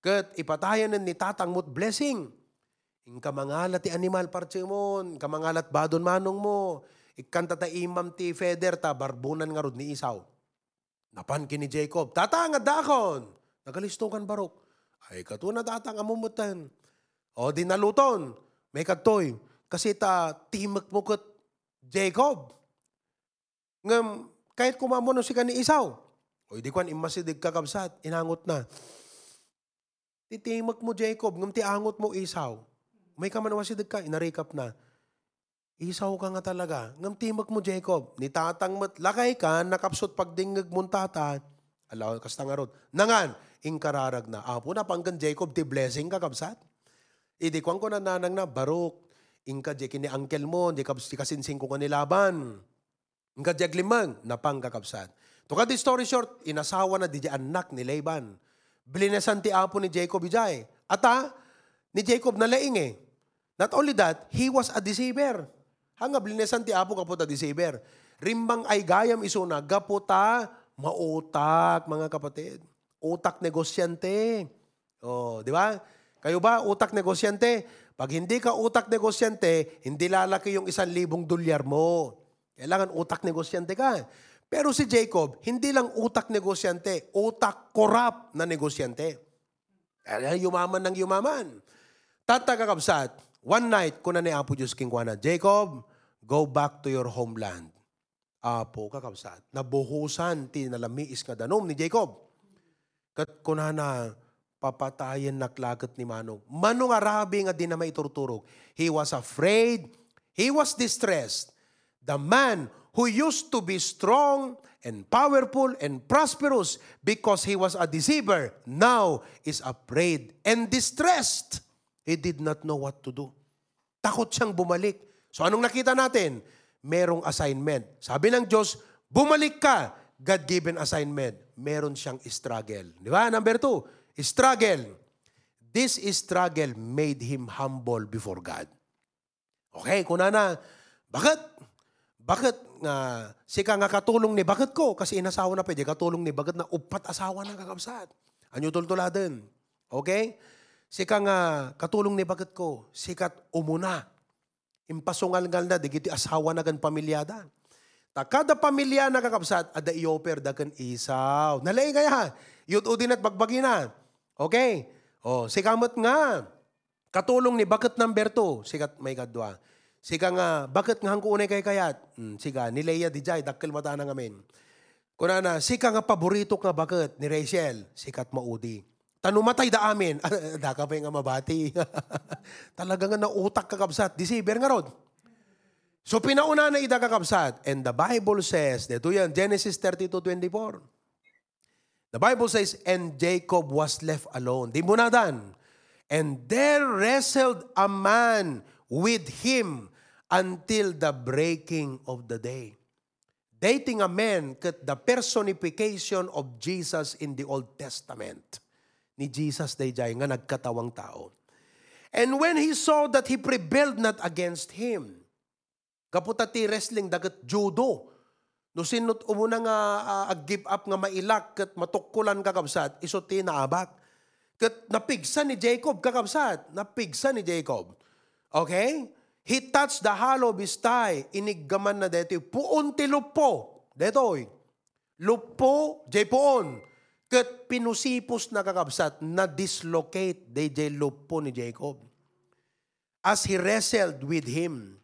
Kat ipatayan ni tatang mo't blessing. Ing kamangalat ti animal parchemon. Kamangalat badon manong mo. Ikanta ta imam ti Feder ta barbunan nga ni Isaw. Napan kini Jacob, tata nga dakon. Nagalisto kan barok. Ay kato na tata nga mumutan. O di naluton. May katoy. Kasi ta timak mo kat Jacob. Ngam, kahit kumamo no si kani Isaw. O di kwan imasidig kakabsat. Inangot na. Titimak mo Jacob. Ngam ti angot mo Isaw. May kamanawasidig ka. Inarekap na. Isaw ka nga talaga. Ngam timak mo, Jacob. Ni tatang mat, lakay ka, nakapsot pagdingag mong tata. Alaw, kasta nga rod. Nangan, ingkararag na. Apo na, panggan Jacob, ti blessing ka, kapsat. Idi kwang ko na nanang na, barok. Ingka, di kini uncle mo, di kasinsing ko kanilaban. Ingka, di aglimang, napang kakapsat. To di story short, inasawa na di anak ni Laban. Blinasan ti apo ni Jacob ijay. Ata, ni Jacob na laing eh. Not only that, he was a deceiver. Hanga blinesan ti apo kaputa deceiver. Rimbang ay gayam isuna, gaputa mautak, mga kapatid. Utak negosyante. Oh, di ba? Kayo ba, utak negosyante? Pag hindi ka utak negosyante, hindi lalaki yung isang libong dolyar mo. Kailangan utak negosyante ka. Pero si Jacob, hindi lang utak negosyante, utak korap na negosyante. Kaya yumaman ng yumaman. Tatagakabsat, one night, kuna ni Apo Diyos King Kwana, Jacob, go back to your homeland. Apo kakabsat, nabuhusan ti nalamiis nga danom ni Jacob. Kat kunana, papatayin naklagat ni Manong. Manong arabi nga di na maiturturog. He was afraid. He was distressed. The man who used to be strong and powerful and prosperous because he was a deceiver now is afraid and distressed. He did not know what to do. Takot siyang bumalik. So anong nakita natin? Merong assignment. Sabi ng Diyos, bumalik ka. God-given assignment. Meron siyang struggle. Di ba? Number two, struggle. This struggle made him humble before God. Okay, kuna na, bakit? Bakit nga, sika nga katulong ni bakit ko? Kasi inasawa na pwede, katulong ni bakit na upat asawa ng kakabsat. Anyo tultuladen. Okay? Sika nga katulong ni bakit ko? Sikat umuna. Impasungal ngal na, digiti asawa na gan pamilyada. Ta kada pamilya na kakabsat, ada ioper da kan isaw. Nalay kaya, yun udin at bagbagi na. Okay? O, sikamot nga. Katulong ni bakit number two, sikat may kadwa. Sika nga, bakit nga hangko unay kay kayat? Hmm, siga, ni Leia di jay, dakkel mata na ngamin. Kuna na, sika nga paborito nga bakit ni Rachel, sikat maudi. Tanumatay da amin, [LAUGHS] da ka pa nga mabati. [LAUGHS] Talaga nga nautak kakabsat, deceiver nga rod. So pinauna na ida kakabsat, and the Bible says, dito yan, Genesis 32:24. The Bible says, and Jacob was left alone. Di mo na dan. And there wrestled a man with him until the breaking of the day. Dating a man kat the personification of Jesus in the Old Testament. Ni Jesus dayjay nga nagkatawang tao. And when he saw that he prevailed not against him, kaputati wrestling dagat judo, no sinot umuna nga uh, give up nga mailak kat matukkulan kakabsat, isuti na abak. Kat napigsa ni Jacob kakabsat, napigsa ni Jacob. Okay? He touched the hollow of his thigh. Iniggaman na dito. Puon ti lupo. Detoy. Lupo, jay puon. Kat pinusipos na kakabsat na dislocate DJ lupo ni Jacob. As he wrestled with him.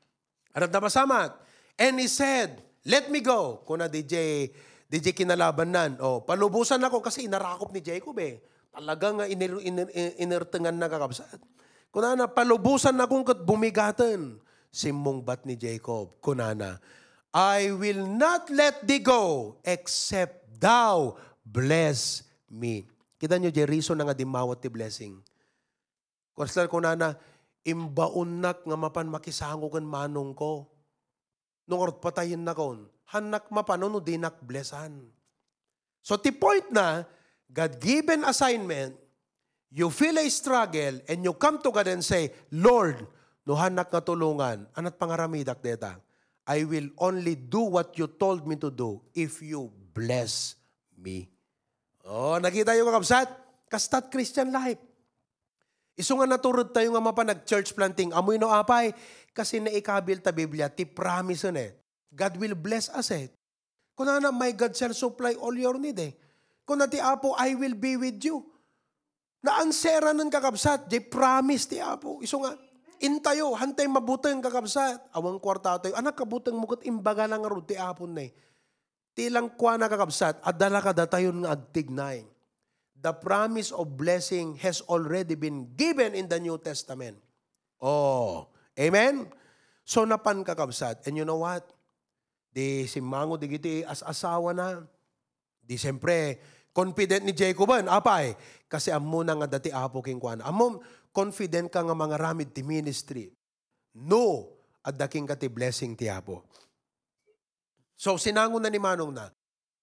At napasamat. And he said, let me go. Kuna DJ, DJ kinalaban nan. O, palubusan ako kasi inarakop ni Jacob eh. Talagang inir, inir, inirtengan na kakabsat. Kunana, palubusan na kung kat bumigatan. Simong bat ni Jacob. Kunana, I will not let thee go except thou bless me. Kita nyo, Jeriso na nga dimawat ti blessing. Kurslar kunana, imbaunnak nga mapan makisango kan manong ko. Nung orot patayin na kon, hanak mapan no dinak blessan. So ti point na, God-given assignment, you feel a struggle and you come to God and say, Lord, nuhanak nga tulungan, anat pangaramidak deta, I will only do what you told me to do if you bless me. Oh, nakita yung kakabsat? Kastat Christian life. Iso nga naturod tayo nga mapanag church planting, amoy no apay, kasi naikabil ta Biblia, ti promise eh. God will bless us eh. Kung na my God shall supply all your need eh. Kung ti Apo, I will be with you. Naansera ng kakabsat, they promise ti Apo. Iso nga, intayo, hantay mabutang kakabsat. Awang kwarta tayo, anak kabutang mukat imbaga lang nga ti Apo na eh. Tilang kwa na kakabsat, adala ka datayon nga agtignay. The promise of blessing has already been given in the New Testament. Oh, amen? So napan kakabsat. And you know what? Di simango di giti as asawa na. Di siyempre, confident ni Jacoban, apay, kasi amo na nga dati apo king kwan. Amo, confident ka nga mga ramid ti ministry. No, at daking ka ti blessing ti apo. So, sinangon na ni Manong na.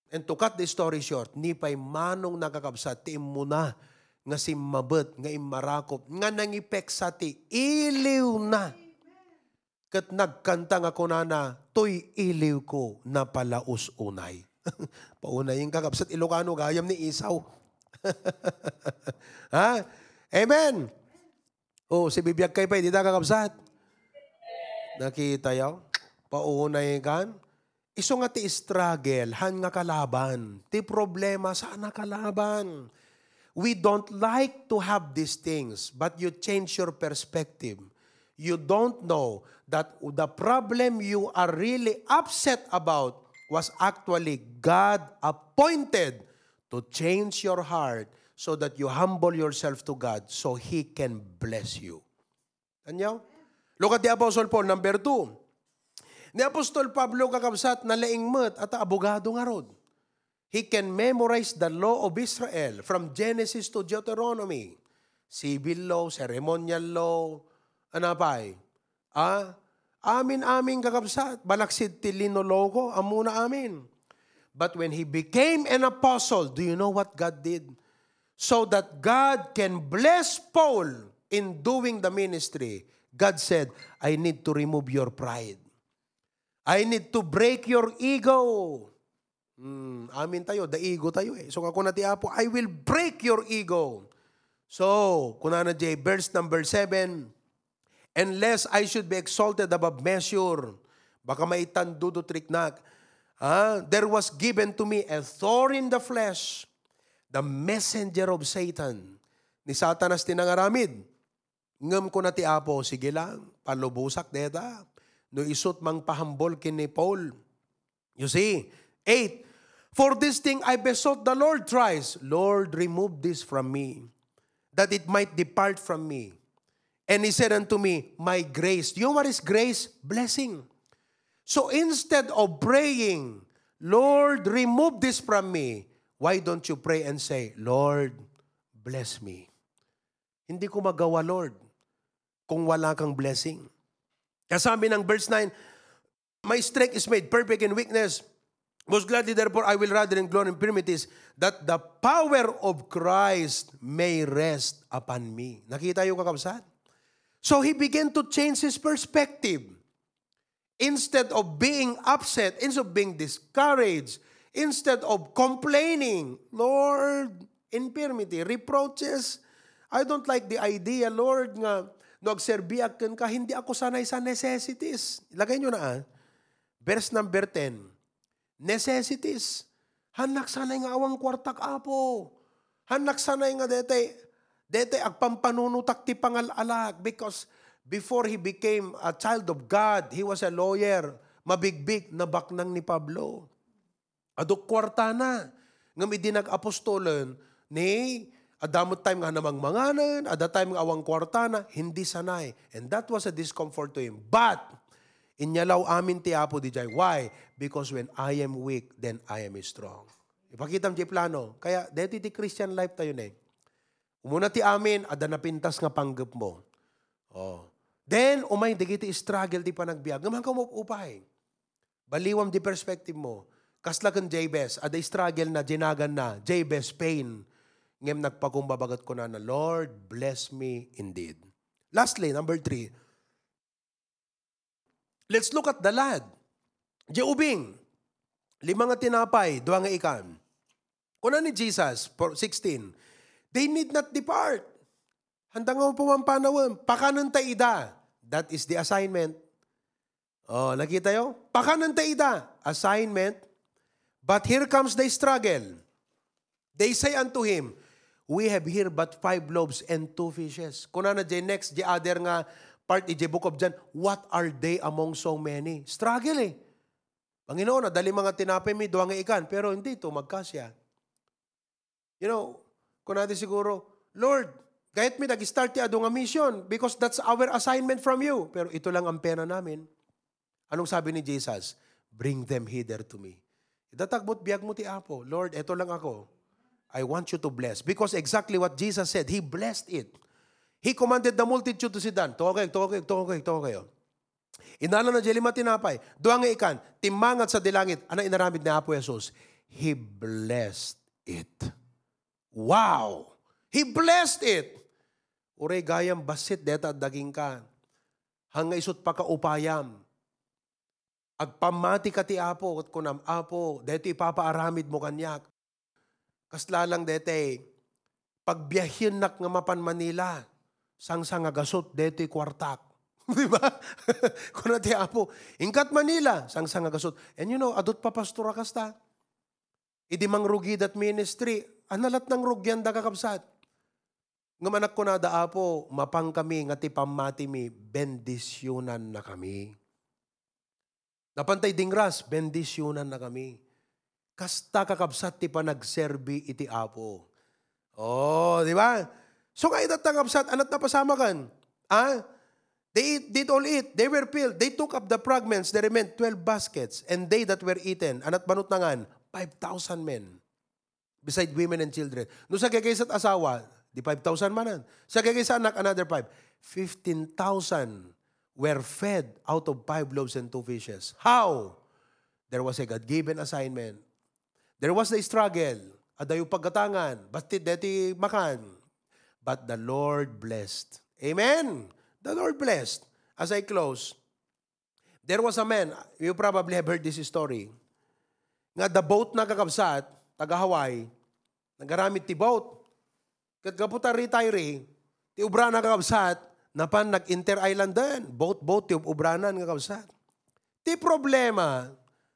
And to cut the story short, ni pay Manong nakakabsat, ti na nga si mabet, nga imarakop, nga nangipek sa ti iliw na. Kat nagkanta nga kunana, to'y iliw ko na palaus unay. [LAUGHS] Paunay yung kakabsat Ilocano, gayam ni Isaw. [LAUGHS] ha? Amen. Oh, si bibiyag kay pa, hindi ta kakabsat. Nakita yaw? Paunay kan? Iso nga ti struggle, han nga kalaban. Ti problema, saan nga kalaban? We don't like to have these things, but you change your perspective. You don't know that the problem you are really upset about was actually God appointed to change your heart so that you humble yourself to God so He can bless you. Anyaw? Look at the Apostle Paul, number two. Ni Apostol Pablo kakabsat na laing met at abogado nga rod. He can memorize the law of Israel from Genesis to Deuteronomy. Civil law, ceremonial law, ano pa eh? Ah, amin amin kakabsat. Balaksid ti linologo, amuna amin. But when he became an apostle, do you know what God did? So that God can bless Paul in doing the ministry, God said, I need to remove your pride. I need to break your ego. Hmm, amin tayo, the ego tayo eh. So ako na ti Apo, I will break your ego. So, kuna na J, verse number 7, Unless I should be exalted above measure, baka may tandudo triknak, ah, there was given to me a thorn in the flesh, the messenger of Satan. Ni Satanas tinangaramid. Ngam ko na ti Apo, sige lang, palubusak deta no isot mang pahambol kini Paul. You see, eight, For this thing I besought the Lord thrice, Lord, remove this from me, that it might depart from me. And he said unto me, My grace. You know what is grace? Blessing. So instead of praying, Lord, remove this from me, why don't you pray and say, Lord, bless me? Hindi ko magawa, Lord, kung wala kang blessing. Kasabi ng verse 9, My strength is made perfect in weakness. Most gladly, therefore, I will rather in glory and infirmities, that the power of Christ may rest upon me. Nakita yung kakabsat? So he began to change his perspective. Instead of being upset, instead of being discouraged, instead of complaining, Lord, infirmity, reproaches, I don't like the idea, Lord, nga nagserbiak ka, hindi ako sanay sa necessities. Ilagay nyo na ah. Verse number 10. Necessities. Hanak sanay nga awang kwartak apo. Hanak sanay nga dete, dete agpampanunutak ti pangalalag because before he became a child of God, he was a lawyer. Mabigbig na baknang ni Pablo. Adok kwarta na. Ngam idinag-apostolen ni Adamot time nga namang manganan, at time nga awang kwartana, hindi sanay. And that was a discomfort to him. But, inyalaw amin ti Apo di jay. Why? Because when I am weak, then I am strong. Ipakita mo plano. Kaya, dito ti Christian life tayo na eh. Umuna ti amin, ada napintas nga panggap mo. Oh. Then, umay, di kiti struggle di pa nagbiag. Ngaman ka mo upay. Baliwam di perspective mo. Kasla kan Jabez, ada struggle na, jinagan na, Jabez, pain ngem nagpakumbabagat ko na na, Lord, bless me indeed. Lastly, number three, let's look at the lad. Jeubing, lima nga tinapay, duwa nga ikan. Kuna ni Jesus, 16, they need not depart. Handa nga pumampanawam, pakanan ta ida. That is the assignment. Oh, nakita yo? Pakanan ta ida. Assignment. But here comes the struggle. They say unto him, we have here but five loaves and two fishes. Kuna na di next, di other nga part, di book of John, what are they among so many? Struggle eh. Panginoon, dali mga tinapay mi, duwang ikan, pero hindi ito magkasya. You know, kung natin siguro, Lord, kahit mi nag-start ti adong mission because that's our assignment from you. Pero ito lang ang pera namin. Anong sabi ni Jesus? Bring them hither to me. Idatagbot biyag mo ti Apo. Lord, ito lang ako. I want you to bless. Because exactly what Jesus said, He blessed it. He commanded the multitude to sit down. Tuwa kayo, tuwa kayo, tuwa kayo, tuwa kayo. Inala na jelima tinapay. Duwang nga ikan, timangat sa dilangit. Ano inaramid ni Apo Jesus? He blessed it. Wow! He blessed it. Uray gayam basit deta daging ka. Hanga isot pa ka upayam. Agpamati ka ti Apo, at kunam, Apo, dito ipapaaramid mo kanyak. Kaslalang dete, pagbiyahin nak nga mapan Manila, sang nga gasot deto'y kwartak. [LAUGHS] Di ba? [LAUGHS] Kuna ti apo. Ingkat Manila, sang nga gasot. And you know, adot pa pastora kasta. Idi mang rugi that ministry, analat ng rugyan da kakabsat. Nga manak ko na da apo, mapang kami, nga ti pamati mi, bendisyonan na kami. Napantay dingras, bendisyonan na kami. Kasta kakabsat ti pa nagserbi iti apo. Oh, di ba? So kaya tatangapsat, anat na pasama kan? Ah? They eat, did all eat. They were filled. They took up the fragments. There remained 12 baskets. And they that were eaten, anat banot nangan, 5,000 men. Beside women and children. No sa kakaysat asawa, di 5,000 manan. Sa kakaysat anak, another 5. 15,000 were fed out of five loaves and two fishes. How? There was a God-given assignment. There was the struggle. Adayo pagkatangan. Basti deti makan but the Lord blessed. Amen. The Lord blessed. As I close, there was a man, you probably have heard this story, nga the boat na kakabsat, taga Hawaii, nagaramit ti boat. Kat kaputa retire, ti ubra na kakabsat, napan nag-inter-island din. Boat-boat, ti ubranan kakabsat. Ti problema,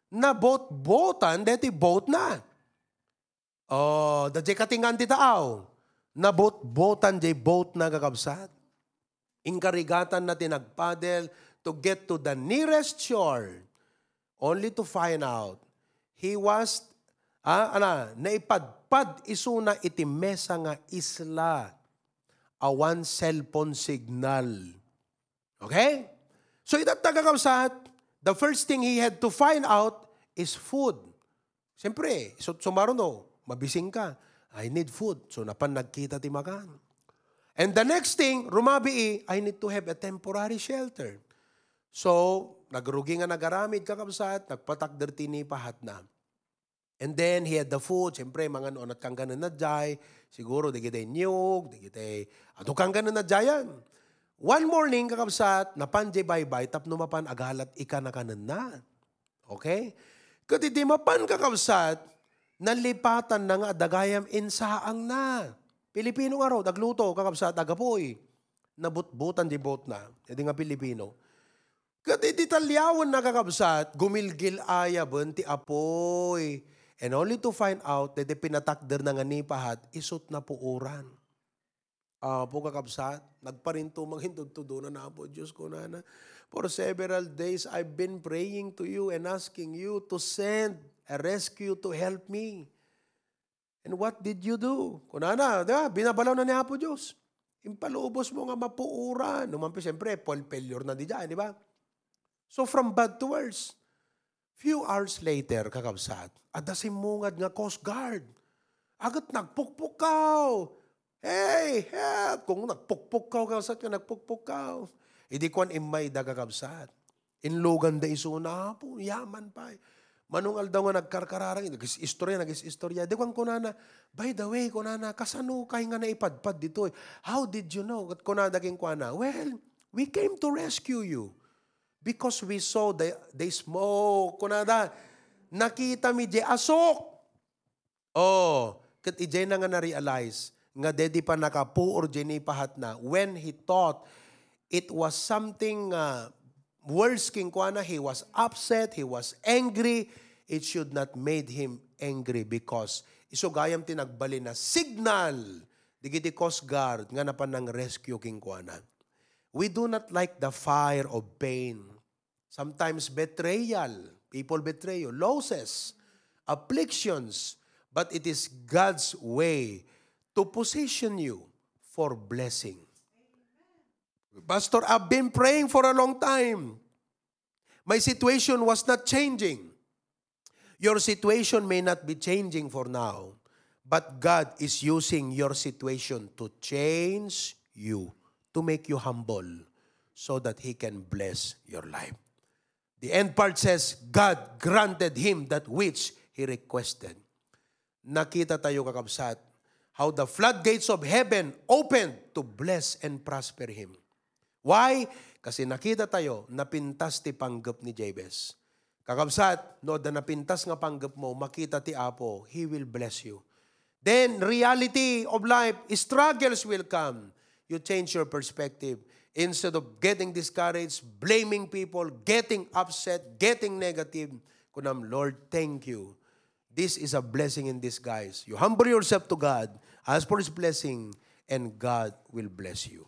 na boat-boatan, deti boat na. Oh, da katingan ti tao na bot-botan jay boat na kakabsat. Inkarigatan na tinagpadel to get to the nearest shore only to find out he was ah, ana, naipadpad isuna iti mesa nga isla awan cellphone signal. Okay? So itat tagakabsat, the first thing he had to find out is food. Siyempre, so, sumaro no, mabising ka I need food. So napan nagkita ti makan. And the next thing, rumabi I need to have a temporary shelter. So, nagrugi nga nagaramid kakabsat, nagpatakder tini pahat na. And then, he had the food. Siyempre, mga noon at kang ganun na jay. Siguro, di kita niyog, di kita, ato kang ganun na jayan. One morning, kakabsat, napanjay bye-bye, tap numapan agalat ika na kanan na. Okay? Kati di mapan kakabsat, nalipatan na nga dagayam insaang na. Pilipino nga raw, dagluto, kakabsa, tagapoy. Nabutbutan di bot na. Hindi nga Pilipino. Kati ditalyawan na kakabsat, gumilgil aya ti apoy. And only to find out that the pinatakder na nga nipahat, isot na puuran. Uh, po kakabsat, nagparinto manghindog to doon na po, Diyos ko na na. For several days, I've been praying to you and asking you to send a rescue to help me. And what did you do? Kunana, diba? binabalaw na niya po Diyos. Impalubos mo nga mapuuran. Numampi, siyempre, Paul failure na di dyan, di ba? So from bad to worse. Few hours later, kakabsat, adasimungad nga Coast Guard. Agat nagpukpukaw. Hey, help! Kung nagpukpukaw, kakabsat ka, nagpukpukaw. Idi kwan imay dagagabsat. Inlogan da isuna po, yaman pa. Manungal daw nga nagkarkararang, nag-istorya, nag-istorya. Di kwan kunana, by the way, kunana, kasano kay nga naipadpad dito? How did you know? At kunana daging kuana, well, we came to rescue you. Because we saw the, the smoke. Kunana, nakita mi di asok. Oh, kat ijay na nga na-realize, nga dedi pa nakapuor jeni pahat na, when he thought it was something uh, words king kuana, he was upset, he was angry, it should not made him angry because isugayam tinagbali na signal digiti Coast Guard nga napan ng rescue king kuana. We do not like the fire of pain. Sometimes betrayal, people betray you, losses, afflictions, but it is God's way to position you for blessing. Pastor, I've been praying for a long time. My situation was not changing. Your situation may not be changing for now, but God is using your situation to change you, to make you humble, so that He can bless your life. The end part says, God granted him that which he requested. Nakita tayo kakabsat, how the floodgates of heaven opened to bless and prosper him. Why? Kasi nakita tayo, napintas ti panggap ni Jabez. Kakabsat, no, da napintas nga panggap mo, makita ti Apo, He will bless you. Then, reality of life, struggles will come. you change your perspective. Instead of getting discouraged, blaming people, getting upset, getting negative, kunam, Lord, thank you. This is a blessing in disguise. You humble yourself to God, ask for His blessing, and God will bless you.